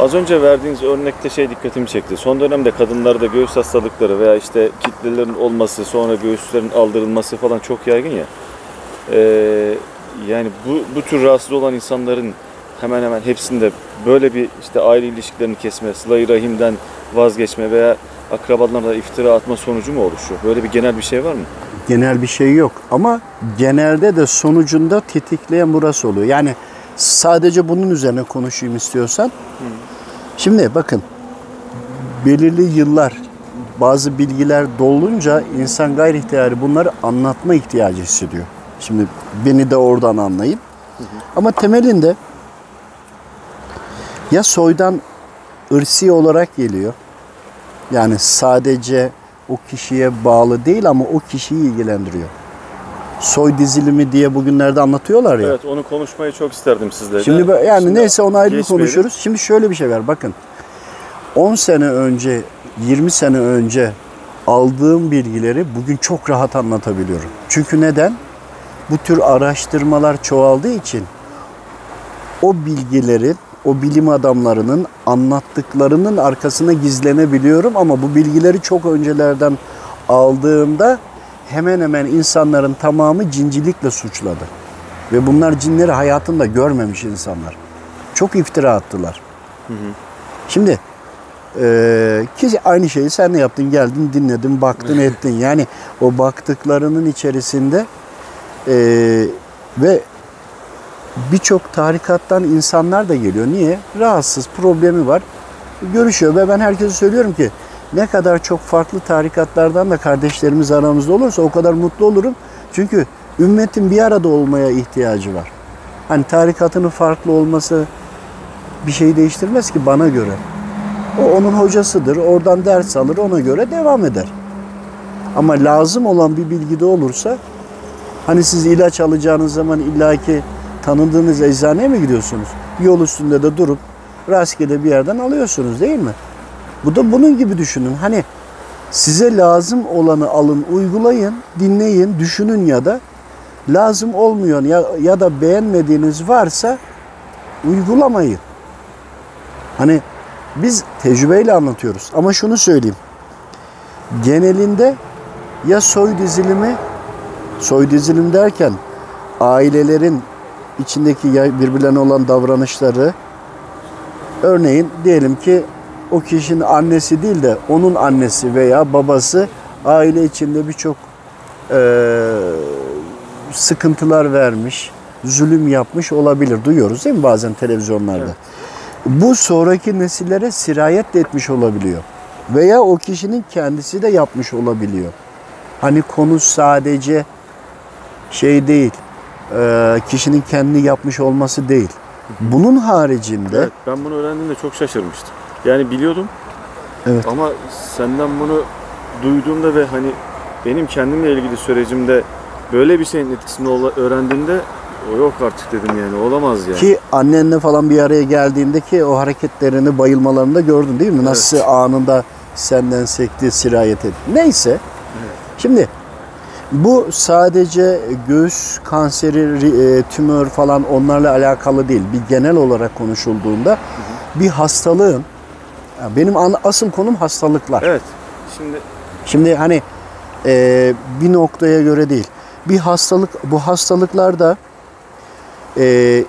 Az önce verdiğiniz örnekte şey dikkatimi çekti. Son dönemde kadınlarda göğüs hastalıkları veya işte kitlelerin olması, sonra göğüslerin aldırılması falan çok yaygın ya. Ee, yani bu, bu tür rahatsız olan insanların hemen hemen hepsinde böyle bir işte aile ilişkilerini kesme, sıla rahimden vazgeçme veya akrabalarına iftira atma sonucu mu oluşuyor? Böyle bir genel bir şey var mı? Genel bir şey yok ama genelde de sonucunda tetikleyen burası oluyor. Yani sadece bunun üzerine konuşayım istiyorsan. Şimdi bakın belirli yıllar bazı bilgiler dolunca insan gayri ihtiyari bunları anlatma ihtiyacı hissediyor. Şimdi beni de oradan anlayın. Ama temelinde ya soydan ırsi olarak geliyor. Yani sadece o kişiye bağlı değil ama o kişiyi ilgilendiriyor. Soy dizilimi diye bugünlerde anlatıyorlar ya. Evet onu konuşmayı çok isterdim sizle. Şimdi yani Şimdi neyse onu ayrı bir konuşuyoruz. Şimdi şöyle bir şey var bakın. 10 sene önce, 20 sene önce aldığım bilgileri bugün çok rahat anlatabiliyorum. Çünkü neden? Bu tür araştırmalar çoğaldığı için o bilgilerin, o bilim adamlarının anlattıklarının arkasına gizlenebiliyorum ama bu bilgileri çok öncelerden aldığımda hemen hemen insanların tamamı cincilikle suçladı. Ve bunlar cinleri hayatında görmemiş insanlar. Çok iftira attılar. Şimdi eee ki aynı şeyi sen de yaptın. Geldin, dinledin, baktın, ettin. Yani o baktıklarının içerisinde eee, ve birçok tarikattan insanlar da geliyor. Niye? Rahatsız, problemi var. Görüşüyor ve ben herkese söylüyorum ki ne kadar çok farklı tarikatlardan da kardeşlerimiz aramızda olursa o kadar mutlu olurum. Çünkü ümmetin bir arada olmaya ihtiyacı var. Hani tarikatının farklı olması bir şey değiştirmez ki bana göre. O onun hocasıdır. Oradan ders alır, ona göre devam eder. Ama lazım olan bir bilgi de olursa hani siz ilaç alacağınız zaman illaki tanıdığınız eczaneye mi gidiyorsunuz? Yol üstünde de durup rastgele bir yerden alıyorsunuz değil mi? Bu da bunun gibi düşünün. Hani size lazım olanı alın, uygulayın, dinleyin, düşünün ya da lazım olmuyor ya, ya da beğenmediğiniz varsa uygulamayın. Hani biz tecrübeyle anlatıyoruz ama şunu söyleyeyim. Genelinde ya soy dizilimi, soy dizilim derken ailelerin içindeki birbirlerine olan davranışları örneğin diyelim ki o kişinin annesi değil de onun annesi veya babası aile içinde birçok eee, sıkıntılar vermiş, zulüm yapmış olabilir. Duyuyoruz değil mi bazen televizyonlarda? Evet. Bu sonraki nesillere sirayet de etmiş olabiliyor. Veya o kişinin kendisi de yapmış olabiliyor. Hani konu sadece şey değil, eee, kişinin kendi yapmış olması değil. Bunun haricinde Evet, ben bunu öğrendiğimde çok şaşırmıştım. Yani biliyordum Evet. ama senden bunu duyduğumda ve hani benim kendimle ilgili sürecimde böyle bir şeyin etkisini öğrendiğimde o yok artık dedim yani olamaz yani. Ki annenle falan bir araya geldiğinde ki o hareketlerini, bayılmalarını da gördün değil mi? Nasıl Evet. anında senden sekti, sirayet etti. Neyse. Şimdi bu sadece göğüs kanseri, ri- e, tümör falan onlarla alakalı değil. Bir genel olarak konuşulduğunda bir hastalığın, benim asıl konum hastalıklar. Evet. Şimdi Şimdi hani e, bir noktaya göre değil. Bir hastalık, bu hastalıklarda e,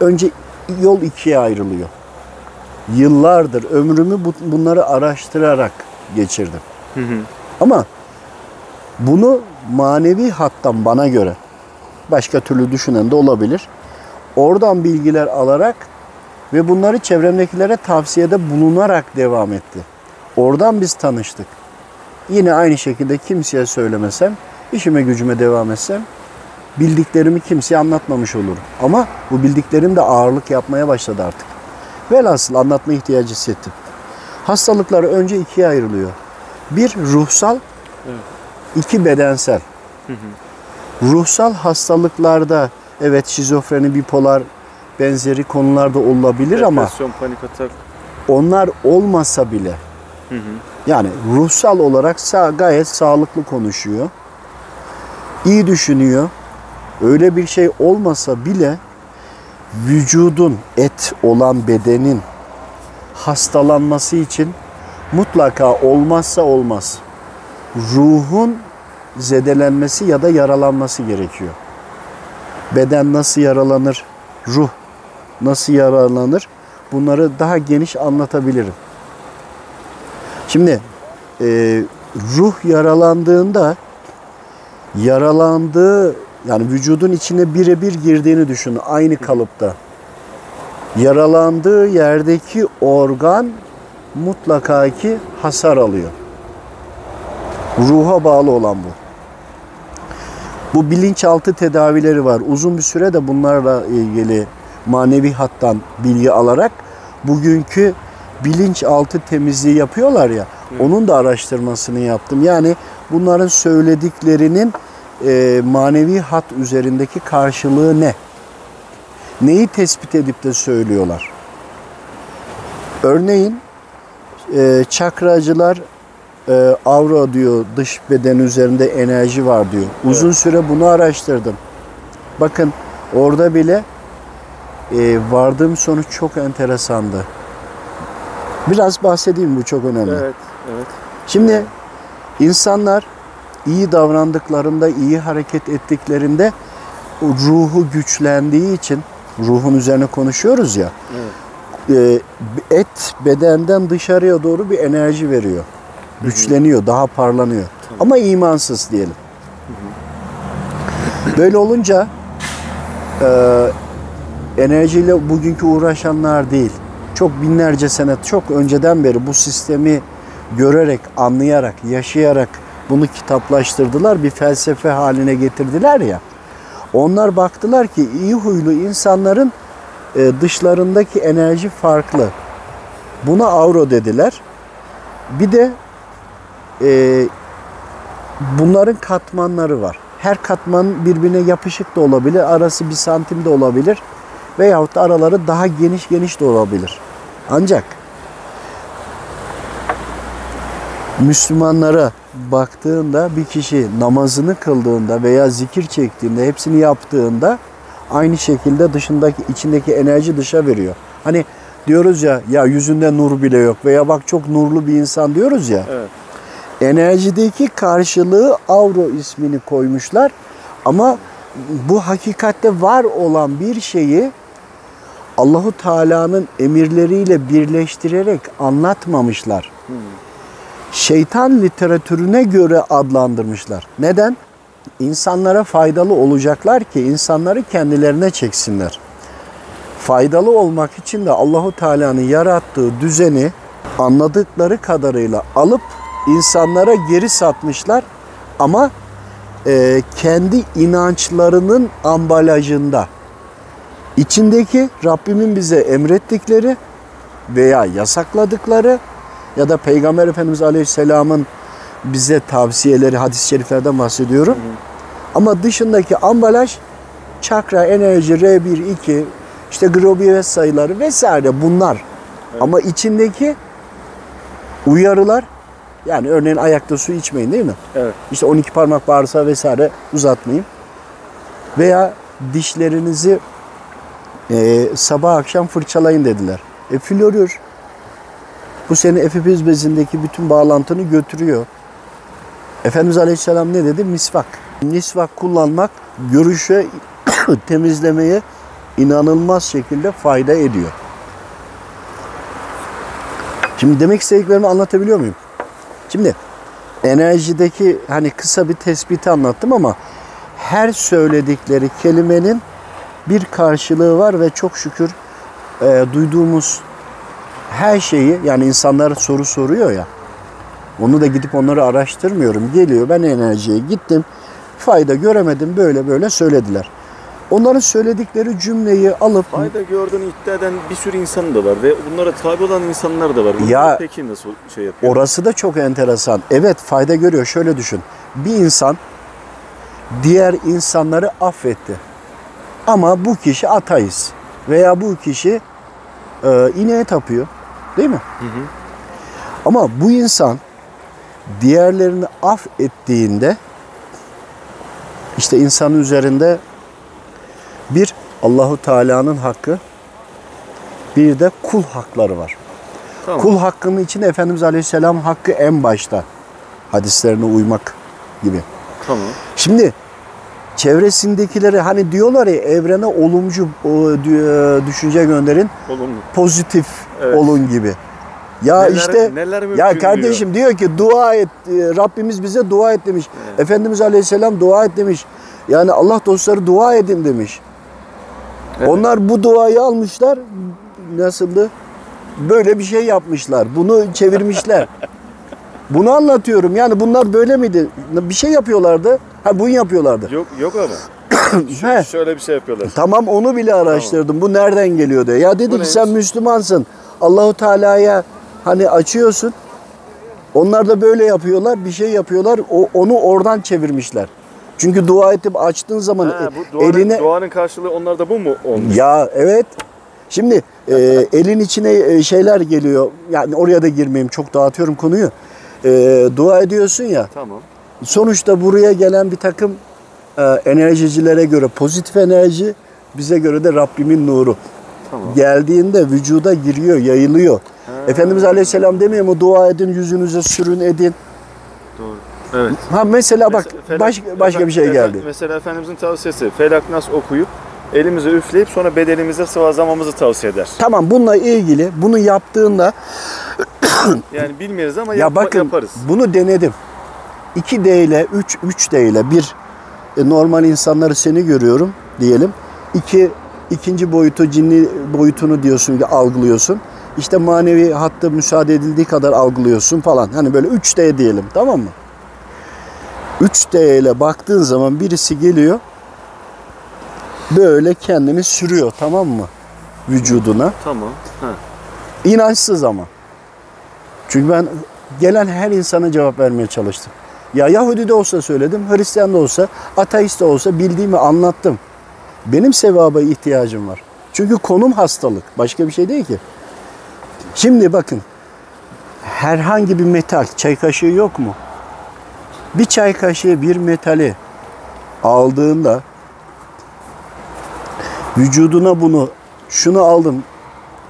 önce yol ikiye ayrılıyor. Yıllardır ömrümü bu- bunları araştırarak geçirdim. Ama bunu manevi hattan bana göre başka türlü düşünen de olabilir. Oradan bilgiler alarak ve bunları çevremdekilere tavsiyede bulunarak devam etti. Oradan biz tanıştık. Yine aynı şekilde kimseye söylemesem, işime gücüme devam etsem bildiklerimi kimseye anlatmamış olurum. Ama bu bildiklerim de ağırlık yapmaya başladı artık. Velhasıl anlatma ihtiyacı hissettim. Hastalıklar önce ikiye ayrılıyor. Bir ruhsal, iki bedensel. Ruhsal hastalıklarda evet şizofreni, bipolar benzeri konularda olabilir ama depresyon, panik atak. onlar olmasa bile yani ruhsal olarak sa- gayet sağlıklı konuşuyor. iyi düşünüyor. Öyle bir şey olmasa bile vücudun et olan bedenin hastalanması için mutlaka olmazsa olmaz ruhun zedelenmesi ya da yaralanması gerekiyor. Beden nasıl yaralanır? Ruh nasıl yaralanır? Bunları daha geniş anlatabilirim. Şimdi e, ruh yaralandığında yaralandığı yani vücudun içine birebir girdiğini düşünün aynı kalıpta. Yaralandığı yerdeki organ mutlaka ki hasar alıyor. Ruha bağlı olan bu. Bu bilinçaltı tedavileri var. Uzun bir süre de bunlarla ilgili manevi hattan bilgi alarak bugünkü bilinçaltı temizliği yapıyorlar ya. Onun da araştırmasını yaptım. Yani bunların söylediklerinin e, manevi hat üzerindeki karşılığı ne? Neyi tespit edip de söylüyorlar? Örneğin e, çakracılar e, aura diyor dış beden üzerinde enerji var diyor. Uzun süre bunu araştırdım. Bakın orada bile e, vardığım sonuç çok enteresandı. Biraz bahsedeyim bu çok önemli. Evet, evet. Şimdi insanlar iyi davrandıklarında, iyi hareket ettiklerinde ruhu güçlendiği için ruhun üzerine konuşuyoruz ya. e, Et bedenden dışarıya doğru bir enerji veriyor. Güçleniyor, daha parlanıyor. Ama imansız diyelim. Böyle olunca e, enerjiyle bugünkü uğraşanlar değil. Çok binlerce sene, çok önceden beri bu sistemi görerek, anlayarak, yaşayarak bunu kitaplaştırdılar. Bir felsefe haline getirdiler ya. Onlar baktılar ki iyi huylu insanların e, dışlarındaki enerji farklı. Buna auro dediler. Bir de e, bunların katmanları var. Her katman birbirine yapışık da olabilir. Arası bir santim de olabilir. Veyahut da araları daha geniş geniş de olabilir. Ancak Müslümanlara baktığında bir kişi namazını kıldığında veya zikir çektiğinde hepsini yaptığında aynı şekilde dışındaki içindeki enerji dışa veriyor. Hani diyoruz ya ya yüzünde nur bile yok veya bak çok nurlu bir insan diyoruz ya. Evet. Enerjideki karşılığı avro ismini koymuşlar ama bu hakikatte var olan bir şeyi Allahu Teala'nın emirleriyle birleştirerek anlatmamışlar. Şeytan literatürüne göre adlandırmışlar. Neden? İnsanlara faydalı olacaklar ki insanları kendilerine çeksinler. Faydalı olmak için de Allahu Teala'nın yarattığı düzeni anladıkları kadarıyla alıp insanlara geri satmışlar ama e, kendi inançlarının ambalajında içindeki Rabbimin bize emrettikleri veya yasakladıkları ya da Peygamber Efendimiz Aleyhisselam'ın bize tavsiyeleri hadis-i şeriflerden bahsediyorum. Ama dışındaki ambalaj çakra, enerji, R1, 2, işte Grobius sayıları vesaire bunlar. Ama içindeki uyarılar yani örneğin ayakta su içmeyin değil mi? Evet. İşte 12 parmak bağırsağı vesaire uzatmayın. Veya dişlerinizi e, sabah akşam fırçalayın dediler. E florür. Bu senin efipiz bezindeki bütün bağlantını götürüyor. Efendimiz Aleyhisselam ne dedi? Misvak. Misvak kullanmak görüşe temizlemeye inanılmaz şekilde fayda ediyor. Şimdi demek istediklerimi anlatabiliyor muyum? Şimdi enerjideki hani kısa bir tespiti anlattım ama her söyledikleri kelimenin bir karşılığı var ve çok şükür e, duyduğumuz her şeyi yani insanlar soru soruyor ya onu da gidip onları araştırmıyorum. Geliyor ben enerjiye gittim fayda göremedim böyle böyle söylediler. Onların söyledikleri cümleyi alıp Fayda gördüğünü iddia eden bir sürü insan da var ve bunlara tabi olan insanlar da var. Bunlar Ya- peki nasıl şey yapıyor? Orası da çok enteresan. Evet fayda görüyor. Şöyle düşün. Bir insan diğer insanları affetti. Ama bu kişi ateist veya bu kişi e, ineğe tapıyor. Değil mi? Ama bu insan diğerlerini affettiğinde işte insanın üzerinde bir Allahu Teala'nın hakkı bir de kul hakları var. Tamam. Kul hakkının içinde Efendimiz Aleyhisselam hakkı en başta. Hadislerine uymak gibi. Tamam. Şimdi çevresindekileri hani diyorlar ya evrene olumcu e, düşünce gönderin, Olumlu. pozitif Evet. olun gibi. Ya Neler- işte neler ya kardeşim diyor. ki dua et e, Rabbimiz bize dua et demiş. Evet. Efendimiz Aleyhisselam dua et demiş. Yani Allah dostları dua edin demiş. Evet. Onlar bu duayı almışlar. Nasıldı? Böyle bir şey yapmışlar. Bunu çevirmişler. Bunu anlatıyorum. Yani bunlar böyle miydi? Bir şey yapıyorlardı. Ha bunu yapıyorlardı. Yok yok ama. He. Şöyle bir şey yapıyorlar. Tamam onu bile araştırdım. Bu nereden geliyor diye. Ya dedi Bu ki sen neymiş? Müslümansın. Allahu Teala'ya hani açıyorsun. Onlar da böyle yapıyorlar. Bir şey yapıyorlar. O, onu oradan çevirmişler. Çünkü dua edip açtığın zaman Ha, e, bu duanın, eline duanın karşılığı onlarda bu mu olmuş? ya evet. Şimdi e, elin içine e, şeyler geliyor. Yani oraya da girmeyeyim. Çok dağıtıyorum konuyu. E, dua ediyorsun ya. Tamam. Sonuçta buraya gelen bir takım e, enerjicilere göre pozitif enerji, bize göre de Rabbimin nuru. Tamam. Geldiğinde vücuda giriyor, yayılıyor. Efendimiz Aleyhisselam demiyor mu dua edin, yüzünüze sürün edin. Doğru. Evet. Ha mesela bak Mesela- baş, başka bir şey geldi. Mesela Efendimizin tavsiyesi Felak Nas okuyup elimize üfleyip sonra bedenimize sıvazlamamızı tavsiye eder. Tamam bununla ilgili bunu yaptığında Yani bilmeyiz ama ya yapma- bakın yaparız. bunu denedim. 2D ile 3 3D ile bir e, normal insanları seni görüyorum diyelim. İki ikinci boyutu cinli boyutunu diyorsun ki algılıyorsun. İşte manevi hatta müsaade edildiği kadar algılıyorsun falan. Hani böyle 3D diyelim tamam mı? 3D ile baktığın zaman birisi geliyor böyle kendini sürüyor tamam mı? Vücuduna. Tamam. Ha. İnançsız ama. Çünkü ben gelen her insana cevap vermeye çalıştım. Ya Yahudi de olsa söyledim, Hristiyan da olsa, ateist de olsa bildiğimi anlattım. Benim sevaba ihtiyacım var. Çünkü konum hastalık. Başka bir şey değil ki. Şimdi bakın. Herhangi bir metal, çay kaşığı yok mu? Bir çay kaşığı bir metali aldığında vücuduna bunu şunu aldım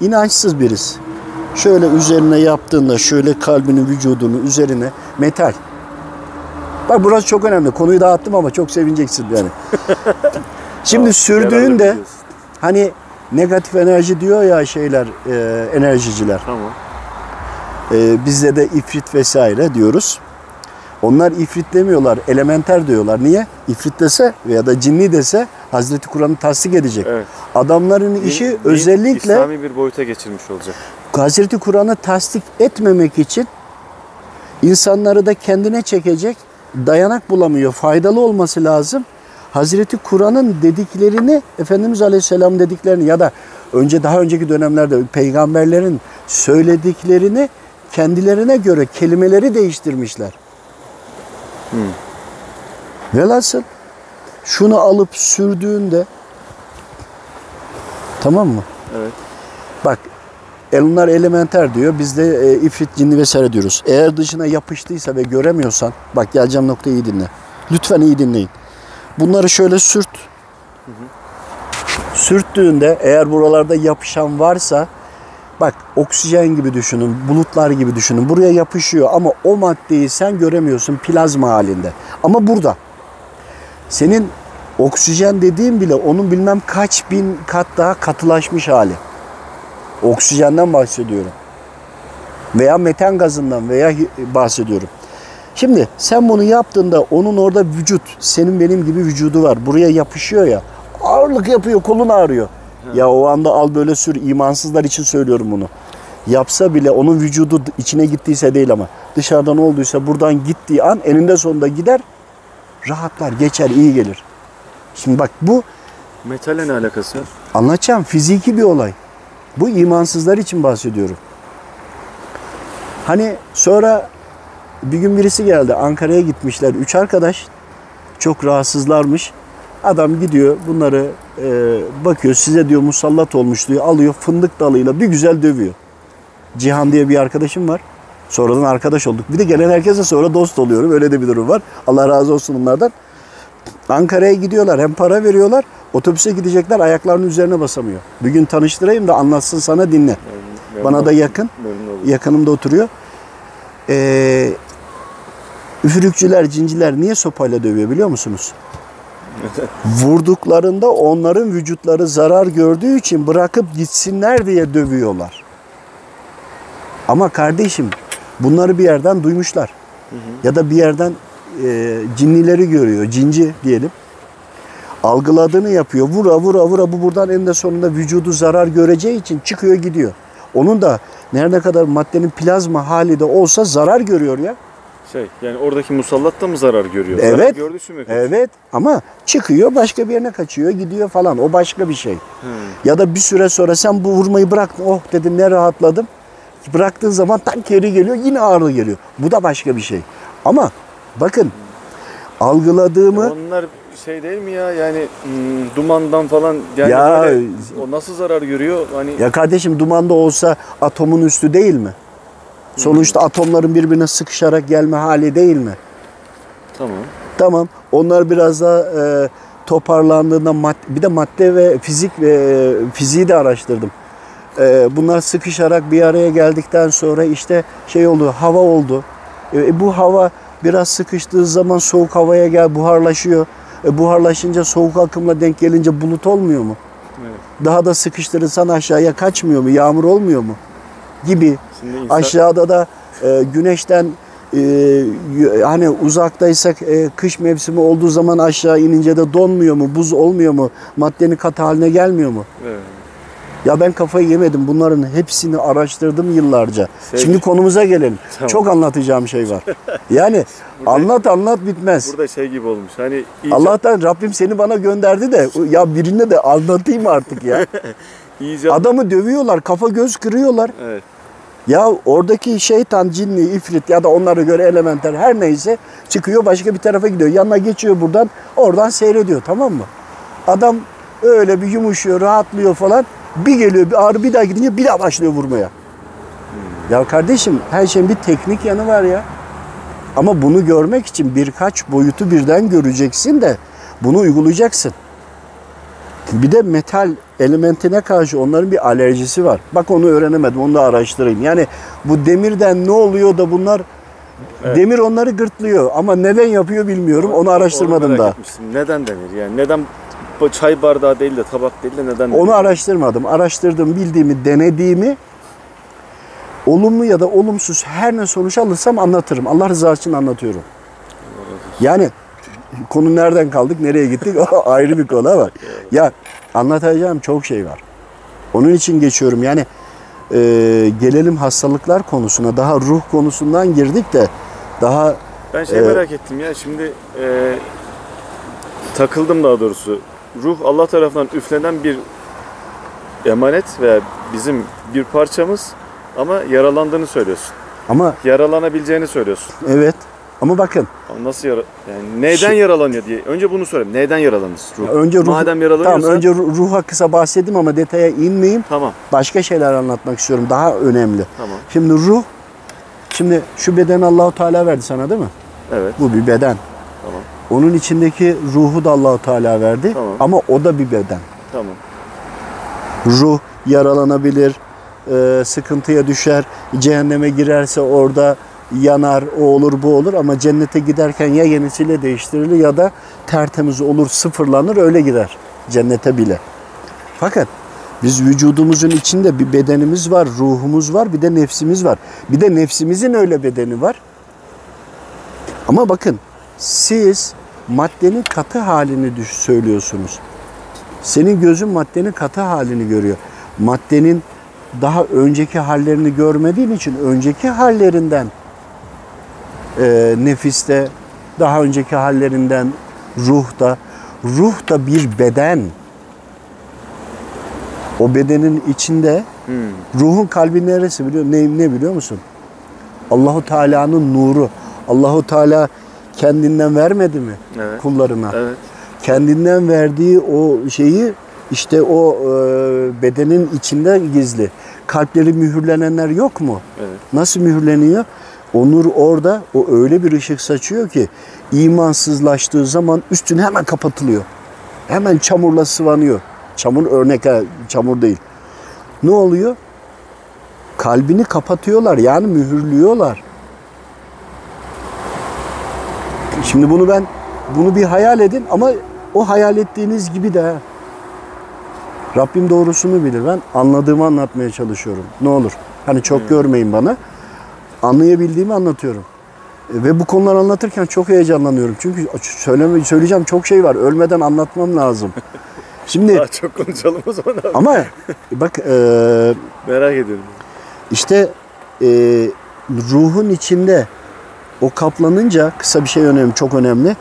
inançsız birisi. Şöyle üzerine yaptığında şöyle kalbinin vücudunu üzerine metal. Bak burası çok önemli. Konuyu dağıttım ama çok sevineceksin yani. Şimdi Tamam, yararlı biliyorsun. hani negatif enerji diyor ya şeyler e, enerjiciler. Tamam. E, bizde de ifrit vesaire diyoruz. Onlar ifrit demiyorlar, elementer diyorlar. Niye? İfrit dese veya da cinni dese Hazreti Kur'an'ı tasdik edecek. Evet. Adamların işi din özellikle İslami bir boyuta geçirmiş olacak. Hazreti Kur'an'ı tasdik etmemek için insanları da kendine çekecek dayanak bulamıyor. Faydalı olması lazım. Hazreti Kur'an'ın dediklerini Efendimiz Aleyhisselam dediklerini ya da önce daha önceki dönemlerde peygamberlerin söylediklerini kendilerine göre kelimeleri değiştirmişler. Velhasıl şunu alıp sürdüğünde tamam mı? Evet. Bak onlar elementer diyor. Biz de e, ifrit cinni vesaire diyoruz. Eğer dışına yapıştıysa ve göremiyorsan bak geleceğim noktayı iyi dinle. Lütfen iyi dinleyin. Bunları şöyle sürt. Sürttüğünde eğer buralarda yapışan varsa bak oksijen gibi düşünün, bulutlar gibi düşünün. Buraya yapışıyor ama o maddeyi sen göremiyorsun plazma halinde. Ama burada. Senin oksijen dediğin bile onun bilmem kaç bin kat daha katılaşmış hali. Oksijenden bahsediyorum. Veya metan gazından veya bahsediyorum. Şimdi sen bunu yaptığında onun orada vücut, senin benim gibi vücudu var. Buraya yapışıyor ya. Ağırlık yapıyor, kolun ağrıyor. Ya o anda al böyle sür. imansızlar için söylüyorum bunu. Yapsa bile onun vücudu içine gittiyse değil ama dışarıdan olduysa buradan gittiği an eninde sonunda gider. Rahatlar, geçer, iyi gelir. Şimdi bak bu Metalle ne alakası? Anlatacağım fiziki bir olay. Bu imansızlar için bahsediyorum. Hani sonra bir gün birisi geldi. Ankara'ya gitmişler. Üç arkadaş. Çok rahatsızlarmış. Adam gidiyor bunları e, bakıyor. Size diyor musallat olmuş diyor. Alıyor fındık dalıyla bir güzel dövüyor. Cihan diye bir arkadaşım var. Sonradan arkadaş olduk. Bir de gelen herkese sonra dost oluyorum. Öyle de bir durum var. Allah razı olsun bunlardan. Ankara'ya gidiyorlar. Hem para veriyorlar. Otobüse gidecekler. Ayaklarının üzerine basamıyor. Bir gün tanıştırayım da anlatsın sana dinle. Memnun Bana da yakın. Yakınımda oturuyor. Ee, üfürükçüler, cinciler niye sopayla dövüyor biliyor musunuz? Vurduklarında onların vücutları zarar gördüğü için bırakıp gitsinler diye dövüyorlar. Ama kardeşim bunları bir yerden duymuşlar. Ya da bir yerden e, cinnileri görüyor. Cinci diyelim. Algıladığını yapıyor. Vura vura vura bu buradan eninde sonunda vücudu zarar göreceği için çıkıyor gidiyor. Onun da nerede kadar maddenin plazma hali de olsa zarar görüyor ya. Şey yani oradaki musallat da mı zarar görüyor? Zarar Evet. gördüğü mü? Evet ama çıkıyor başka bir yerine kaçıyor gidiyor falan o başka bir şey. Hmm. Ya da bir süre sonra sen bu vurmayı bıraktın oh dedim ne rahatladım. Bıraktığın zaman tak geri geliyor yine ağrı geliyor. Bu da başka bir şey. Ama bakın algıladığımı Onlar şey değil mi ya yani hmm, dumandan falan yani Ya- böyle o nasıl zarar görüyor? Hani ya kardeşim dumanda olsa atomun üstü değil mi? Sonuçta atomların birbirine sıkışarak gelme hali değil mi? tamam. Tamam. Onlar biraz daha e, toparlandığında mad- bir de madde ve fizik ve e, fiziği de araştırdım. E, bunlar sıkışarak bir araya geldikten sonra işte şey oldu, hava oldu. E, bu hava biraz sıkıştığı zaman soğuk havaya gel buharlaşıyor. E, buharlaşınca soğuk akımla denk gelince bulut olmuyor mu? Evet. Daha da sıkıştırırsan aşağıya kaçmıyor mu? Yağmur olmuyor mu? Gibi. Şimdi insan, Aşağıda da e, güneşten e, hani uzaktaysak e, kış mevsimi olduğu zaman aşağı inince de donmuyor mu? Buz olmuyor mu? Maddenin katı haline gelmiyor mu? Evet. Ya ben kafayı yemedim. Bunların hepsini araştırdım yıllarca. Şey- Şimdi konumuza gelelim. Tamam. Çok anlatacağım şey var. Yani anlat anlat bitmez. Burada şey gibi olmuş. Hani iyice, Allah'tan Rabbim seni bana gönderdi de ya birine de anlatayım artık ya. iyice Adamı dövüyorlar, kafa göz kırıyorlar. evet. Ya oradaki şeytan, cinni, ifrit ya da onlara göre elementer her neyse çıkıyor başka bir tarafa gidiyor. Yanına geçiyor buradan, oradan seyrediyor tamam mı? Adam öyle bir yumuşuyor, rahatlıyor falan. Bir geliyor bir ağrı bir daha gidince bir daha başlıyor vurmaya. Ya kardeşim her şeyin bir teknik yanı var ya. Ama bunu görmek için birkaç boyutu birden göreceksin de bunu uygulayacaksın. Bir de metal elementine karşı onların bir alerjisi var. Bak onu öğrenemedim, onu da araştırayım. Yani bu demirden ne oluyor da bunlar Evet. demir onları gırtlıyor ama neden yapıyor bilmiyorum. Onu araştırmadım merak daha. etmiştim. Neden denir yani? Neden çay bardağı değil de tabak değil de neden? Onu araştırmadım. Araştırdığım, bildiğimi, denediğimi olumlu ya da olumsuz her ne sonuç alırsam anlatırım. Allah rızası için anlatıyorum. Yani konu nereden kaldık, nereye gittik o ayrı bir konu ama ya anlatacağım çok şey var. Onun için geçiyorum. Yani e, gelelim hastalıklar konusuna. Daha ruh konusundan girdik de daha Ben şey Ee, merak ettim ya şimdi e, takıldım daha doğrusu. Ruh Allah tarafından üflenen bir emanet veya bizim bir parçamız ama yaralandığını söylüyorsun. ama Yaralanabileceğini söylüyorsun. evet ama bakın Ama nasıl yara yani neyden Şi- yaralanıyor diye. Önce bunu sorayım. Neyden yaralanır ruh? önce ruh, Madem yaralanıyorsa tamam önce ru- ruha kısa bahsedeyim ama detaya inmeyeyim. tamam. Başka şeyler anlatmak istiyorum. Daha önemli. Tamam. Şimdi ruh Şimdi şu bedeni Allahu Teala verdi sana değil mi? Evet. Bu bir beden. Onun içindeki ruhu da Allahu Teala verdi. Tamam. Ama o da bir beden. Tamam. Ruh yaralanabilir, e, sıkıntıya düşer, cehenneme girerse orada yanar, o olur bu olur ama cennete giderken ya yenisiyle değiştirilir ya da tertemiz olur, sıfırlanır öyle gider cennete bile. Fakat biz vücudumuzun içinde bir bedenimiz var, ruhumuz var, bir de nefsimiz var. Bir de nefsimizin öyle bedeni var. Ama bakın siz maddenin katı halini düş söylüyorsunuz. Senin gözün maddenin katı halini görüyor. Maddenin daha önceki hallerini görmediğin için önceki hallerinden e, nefiste, daha önceki hallerinden ruhta, ruh da bir beden. O bedenin içinde Hmm. ruhun kalbi neresi biliyor ne, ne biliyor musun? Allahu Teala'nın nuru. Allahu Teala kendinden vermedi mi Evet. kullarına? Evet. kendinden verdiği o şeyi işte o e, bedenin içinde gizli. Kalpleri mühürlenenler yok mu? Evet. Nasıl mühürleniyor? O nur orada o öyle bir ışık saçıyor ki imansızlaştığı zaman üstüne hemen kapatılıyor. Hemen çamurla sıvanıyor. Çamur örnek ha, çamur değil. Ne oluyor? kalbini kapatıyorlar yani mühürlüyorlar. Şimdi bunu ben bunu bir hayal edin ama o hayal ettiğiniz gibi de. Rabbim doğrusunu bilir. Ben anladığımı anlatmaya çalışıyorum. Ne olur. Hani çok görmeyin bana. Anlayabildiğimi anlatıyorum. E, Ve bu konuları anlatırken çok heyecanlanıyorum. Çünkü söyleme, söyleyeceğim çok şey var. Ölmeden anlatmam lazım. Şimdi Daha çok konuşalım o zaman abi. ama bak e, Merak ediyorum. işte e, ruhun içinde o kaplanınca kısa bir şey önemli, çok önemli.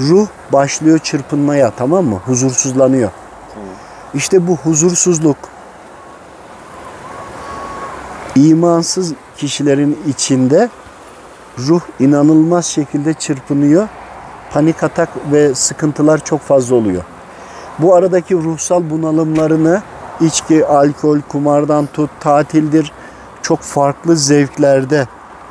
Ruh başlıyor çırpınmaya tamam mı? Huzursuzlanıyor. İşte bu huzursuzluk imansız kişilerin içinde ruh inanılmaz şekilde çırpınıyor. Panik atak ve sıkıntılar çok fazla oluyor. Bu aradaki ruhsal bunalımlarını içki, alkol, kumardan tut, tatildir çok farklı zevklerde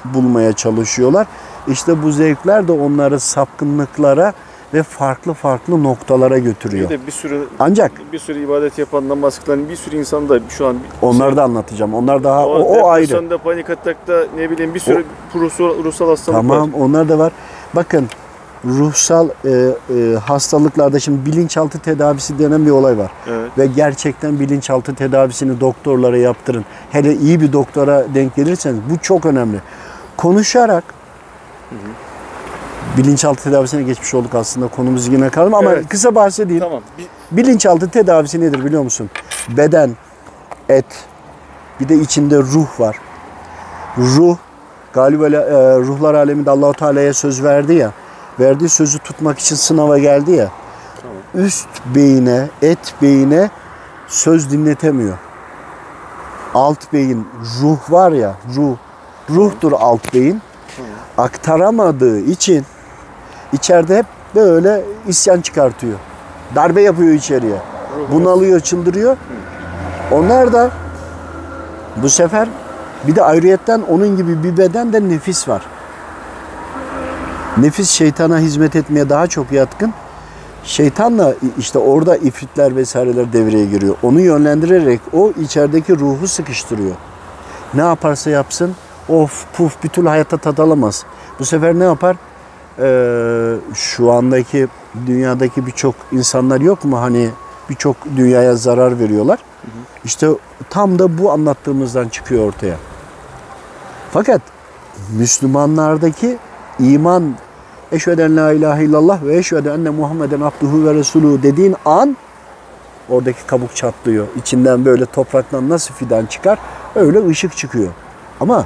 bulmaya çalışıyorlar. İşte bu zevkler de onları sapkınlıklara ve farklı farklı noktalara Bir götürüyor. de bir sürü Ancak bir sürü ibadet yapan namaz kılan bir sürü insan da şu an onları da anlatacağım. Onlar daha o, o, o ayrı. depresyonda, panik atakta ne bileyim bir sürü ruhsal, ruhsal hastalık Tamam var. onlar da var. Bakın ruhsal e, e, hastalıklarda şimdi bilinçaltı tedavisi denen bir olay var. Evet. Ve gerçekten bilinçaltı tedavisini doktorlara yaptırın. Hele iyi bir doktora denk gelirseniz bu çok önemli. Konuşarak bilinçaltı tedavisine geçmiş olduk aslında konumuz yine kaldı ama Evet. kısa bahsedeyim. Tamam. Bir, Bilinçaltı tedavisi nedir biliyor musun? Beden, et, bir de içinde ruh var. Ruh, galiba e, ruhlar aleminde Allahu Teala'ya söz verdi ya. Verdiği sözü tutmak için sınava geldi ya. Üst beyine, et beyine söz dinletemiyor. Alt beyin, ruh var ya, ruh. Ruhtur alt beyin. Aktaramadığı için içeride hep böyle isyan çıkartıyor. Darbe yapıyor içeriye. Bunalıyor, çıldırıyor. Onlar da bu sefer bir de ayrıyetten onun gibi bir beden de nefis var. Nefis şeytana hizmet etmeye daha çok yatkın. Şeytanla işte orada ifritler vesaireler devreye giriyor. Onu yönlendirerek o içerideki ruhu sıkıştırıyor. Ne yaparsa yapsın of puf bir türlü hayatta tat alamaz. Bu sefer ne yapar? Ee, şu andaki dünyadaki birçok insanlar yok mu hani birçok dünyaya zarar veriyorlar. İşte tam da bu anlattığımızdan çıkıyor ortaya. Fakat Müslümanlardaki iman eşveden en la ilahe illallah ve eşveden enne Muhammeden abduhu ve resuluhu dediğin an oradaki kabuk çatlıyor. İçinden böyle topraktan nasıl fidan çıkar öyle ışık çıkıyor. Ama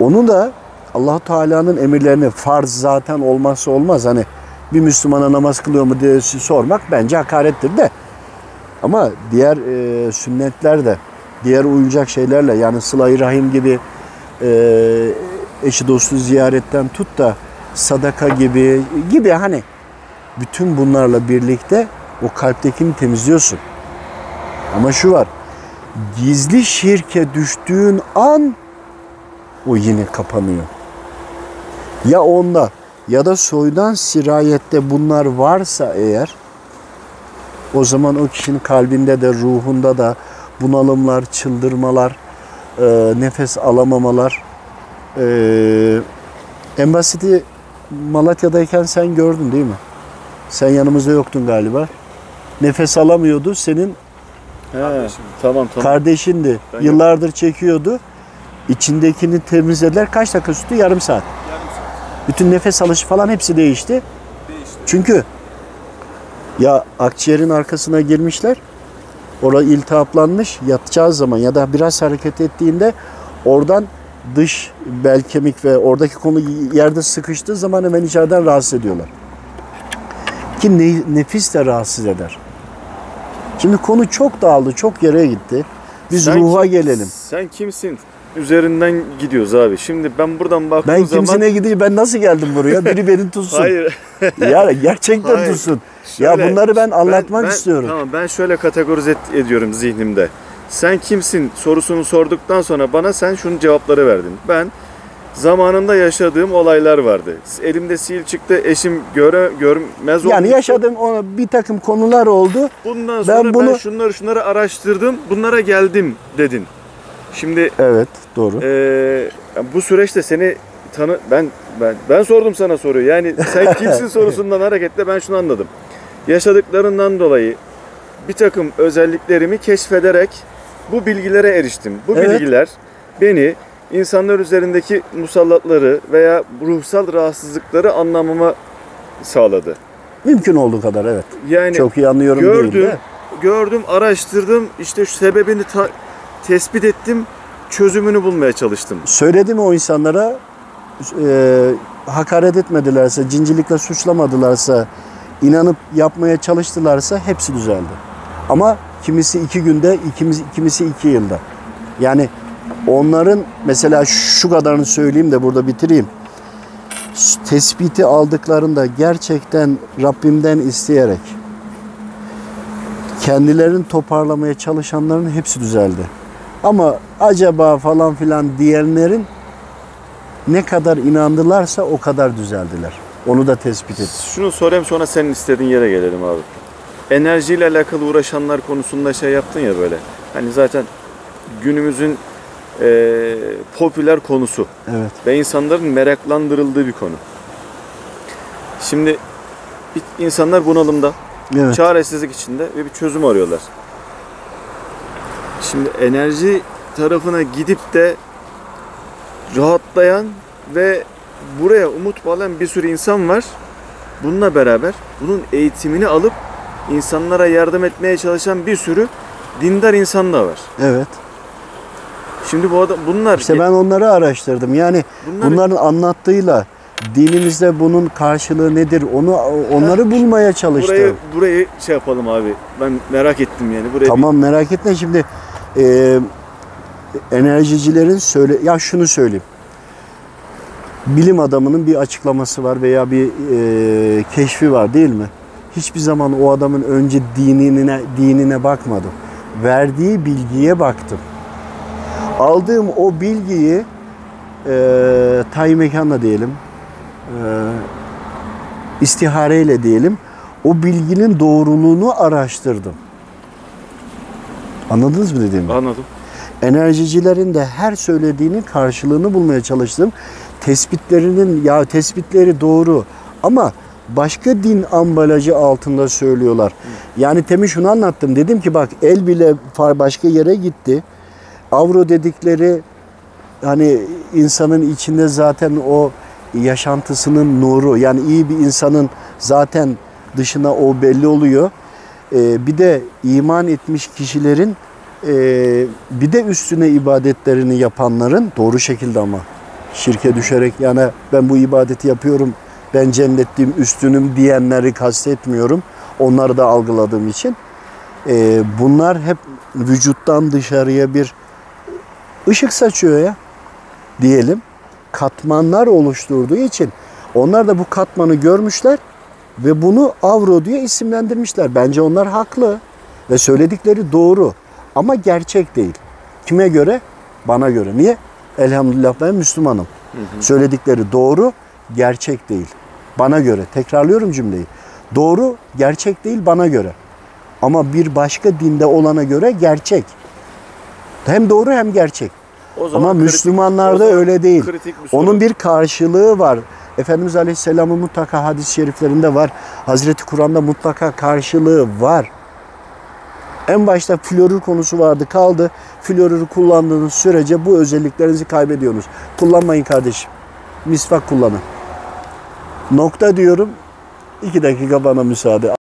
onu da allah Teala'nın emirlerini farz zaten olmazsa olmaz. Hani bir Müslümana namaz kılıyor mu diye sormak bence hakarettir de. Ama diğer e, sünnetler de diğer uyacak şeylerle yani sıla-i rahim gibi e, eşi dostu ziyaretten tut da sadaka gibi gibi hani bütün bunlarla birlikte o kalptekini temizliyorsun. Ama şu var. Gizli şirke düştüğün an o yine kapanıyor. Ya onda ya da soydan sirayette bunlar varsa eğer o zaman o kişinin kalbinde de ruhunda da bunalımlar, çıldırmalar, e, nefes alamamalar. E, en basiti Malatya'dayken sen gördün değil mi? Sen yanımızda yoktun galiba. Nefes alamıyordu. Senin He, tamam tamam. kardeşindi. Ben Yıllardır çekiyordu. İçindekini temizlediler. Kaç dakika sürdü? Yarım saat. Bütün nefes alışı falan hepsi değişti. Çünkü ya akciğerin arkasına girmişler. Orada iltihaplanmış. Yatacağı zaman ya da biraz hareket ettiğinde oradan dış bel kemik ve oradaki konu yerde sıkıştığı zaman hemen içeriden rahatsız ediyorlar. Ki ne- nefis de rahatsız eder. Şimdi konu çok dağıldı, çok yere gitti. Biz Sen ruha kim- gelelim. Sen kimsin? Üzerinden gidiyoruz abi. Şimdi ben buradan baktığım Ben zaman... kimsine gideyim, ben nasıl geldim buraya? Biri beni tutsun. Hayır. Ya gerçekten Hayır. tutsun. Şöyle, ya bunları ben anlatmak ben- istiyorum. Tamam ben şöyle kategorize et- ediyorum zihnimde. Sen kimsin sorusunu sorduktan sonra bana sen şunun cevapları verdin. Ben zamanında yaşadığım olaylar vardı. Elimde sil çıktı, eşim göre görmez Yani olmuştu. yaşadığım o bir takım konular oldu. Bundan sonra ben, bunu- şunları şunları araştırdım, bunlara geldim dedin. Şimdi Evet doğru. Ee, bu süreçte seni tanı ben ben ben sordum sana soruyu. Yani sen kimsin sorusundan hareketle ben şunu anladım. Yaşadıklarından dolayı bir takım özelliklerimi keşfederek bu bilgilere eriştim. Bu Evet. bilgiler beni insanlar üzerindeki musallatları veya ruhsal rahatsızlıkları anlamama sağladı. Mümkün olduğu kadar evet. Yani Çok iyi anlıyorum değil gördüm, de. gördüm, araştırdım, işte şu sebebini ta- tespit ettim, çözümünü bulmaya çalıştım. Söyledi mi o insanlara e, hakaret etmedilerse, cincilikle suçlamadılarsa, inanıp yapmaya çalıştılarsa hepsi düzeldi. Ama kimisi iki günde, ikimiz, kimisi iki yılda. Yani onların mesela şu kadarını söyleyeyim de burada bitireyim. Tespiti aldıklarında gerçekten Rabbimden isteyerek kendilerini toparlamaya çalışanların hepsi düzeldi. Ama acaba falan filan diyenlerin ne kadar inandılarsa o kadar düzeldiler. Onu da tespit et. Şunu sorayım sonra senin istediğin yere gelelim abi. Enerjiyle alakalı uğraşanlar konusunda şey yaptın ya böyle. Hani zaten günümüzün eee, popüler konusu Evet. ve insanların meraklandırıldığı bir konu. Şimdi insanlar bunalımda, Evet. çaresizlik içinde ve bir çözüm arıyorlar. Şimdi enerji tarafına gidip de rahatlayan ve buraya umut bağlayan bir sürü insan var. Bununla beraber bunun eğitimini alıp insanlara yardım etmeye çalışan bir sürü dindar insan da var. Evet. Şimdi bu adam bunlar İşte ben onları araştırdım. Yani bunlar bunların anlattığıyla dinimizde bunun karşılığı nedir? Onu onları bulmaya çalıştım. burayı burayı şey yapalım abi. Ben merak ettim yani burayı. Tamam merak etme şimdi e, enerjicilerin söyle ya şunu söyleyeyim. Bilim adamının bir açıklaması var veya bir e, keşfi var değil mi? Hiçbir zaman o adamın önce dinine dinine bakmadım. Verdiği bilgiye baktım. Aldığım o bilgiyi e, tayin mekanla diyelim, e, istihareyle diyelim, o bilginin doğruluğunu araştırdım. Anladınız mı dediğimi? anladım. enerjicilerin de her söylediğinin karşılığını bulmaya çalıştım. Tespitlerinin ya tespitleri doğru ama başka din ambalajı altında söylüyorlar. Yani temin şunu anlattım. Dedim ki bak el bile far başka yere gitti. Avro dedikleri hani insanın içinde zaten o yaşantısının nuru yani iyi bir insanın zaten dışına o belli oluyor. Ee, bir de iman etmiş kişilerin e, bir de üstüne ibadetlerini yapanların doğru şekilde ama şirke düşerek yani ben bu ibadeti yapıyorum ben cennetliyim üstünüm diyenleri kastetmiyorum. Onları da algıladığım için. Ee, bunlar hep vücuttan dışarıya bir ışık saçıyor ya diyelim. Katmanlar oluşturduğu için onlar da bu katmanı görmüşler ve bunu avro diye isimlendirmişler. Bence onlar haklı ve söyledikleri doğru ama gerçek değil. Kime göre? Bana göre. Niye? Elhamdülillah ben Müslümanım. Söyledikleri doğru, gerçek değil. Bana göre. Tekrarlıyorum cümleyi. Doğru, gerçek değil bana göre. Ama bir başka dinde olana göre gerçek. Hem doğru hem gerçek. O Ama kritik- Müslümanlarda o zaman öyle değil. soru. Onun bir karşılığı var. Efendimiz Aleyhisselam'ın mutlaka hadis-i şeriflerinde var. Hazreti Kur'an'da mutlaka karşılığı var. En başta florür konusu vardı kaldı. Florürü kullandığınız sürece bu özelliklerinizi kaybediyorsunuz. Kullanmayın kardeşim. Misvak kullanın. Nokta diyorum. İki dakika bana müsaade.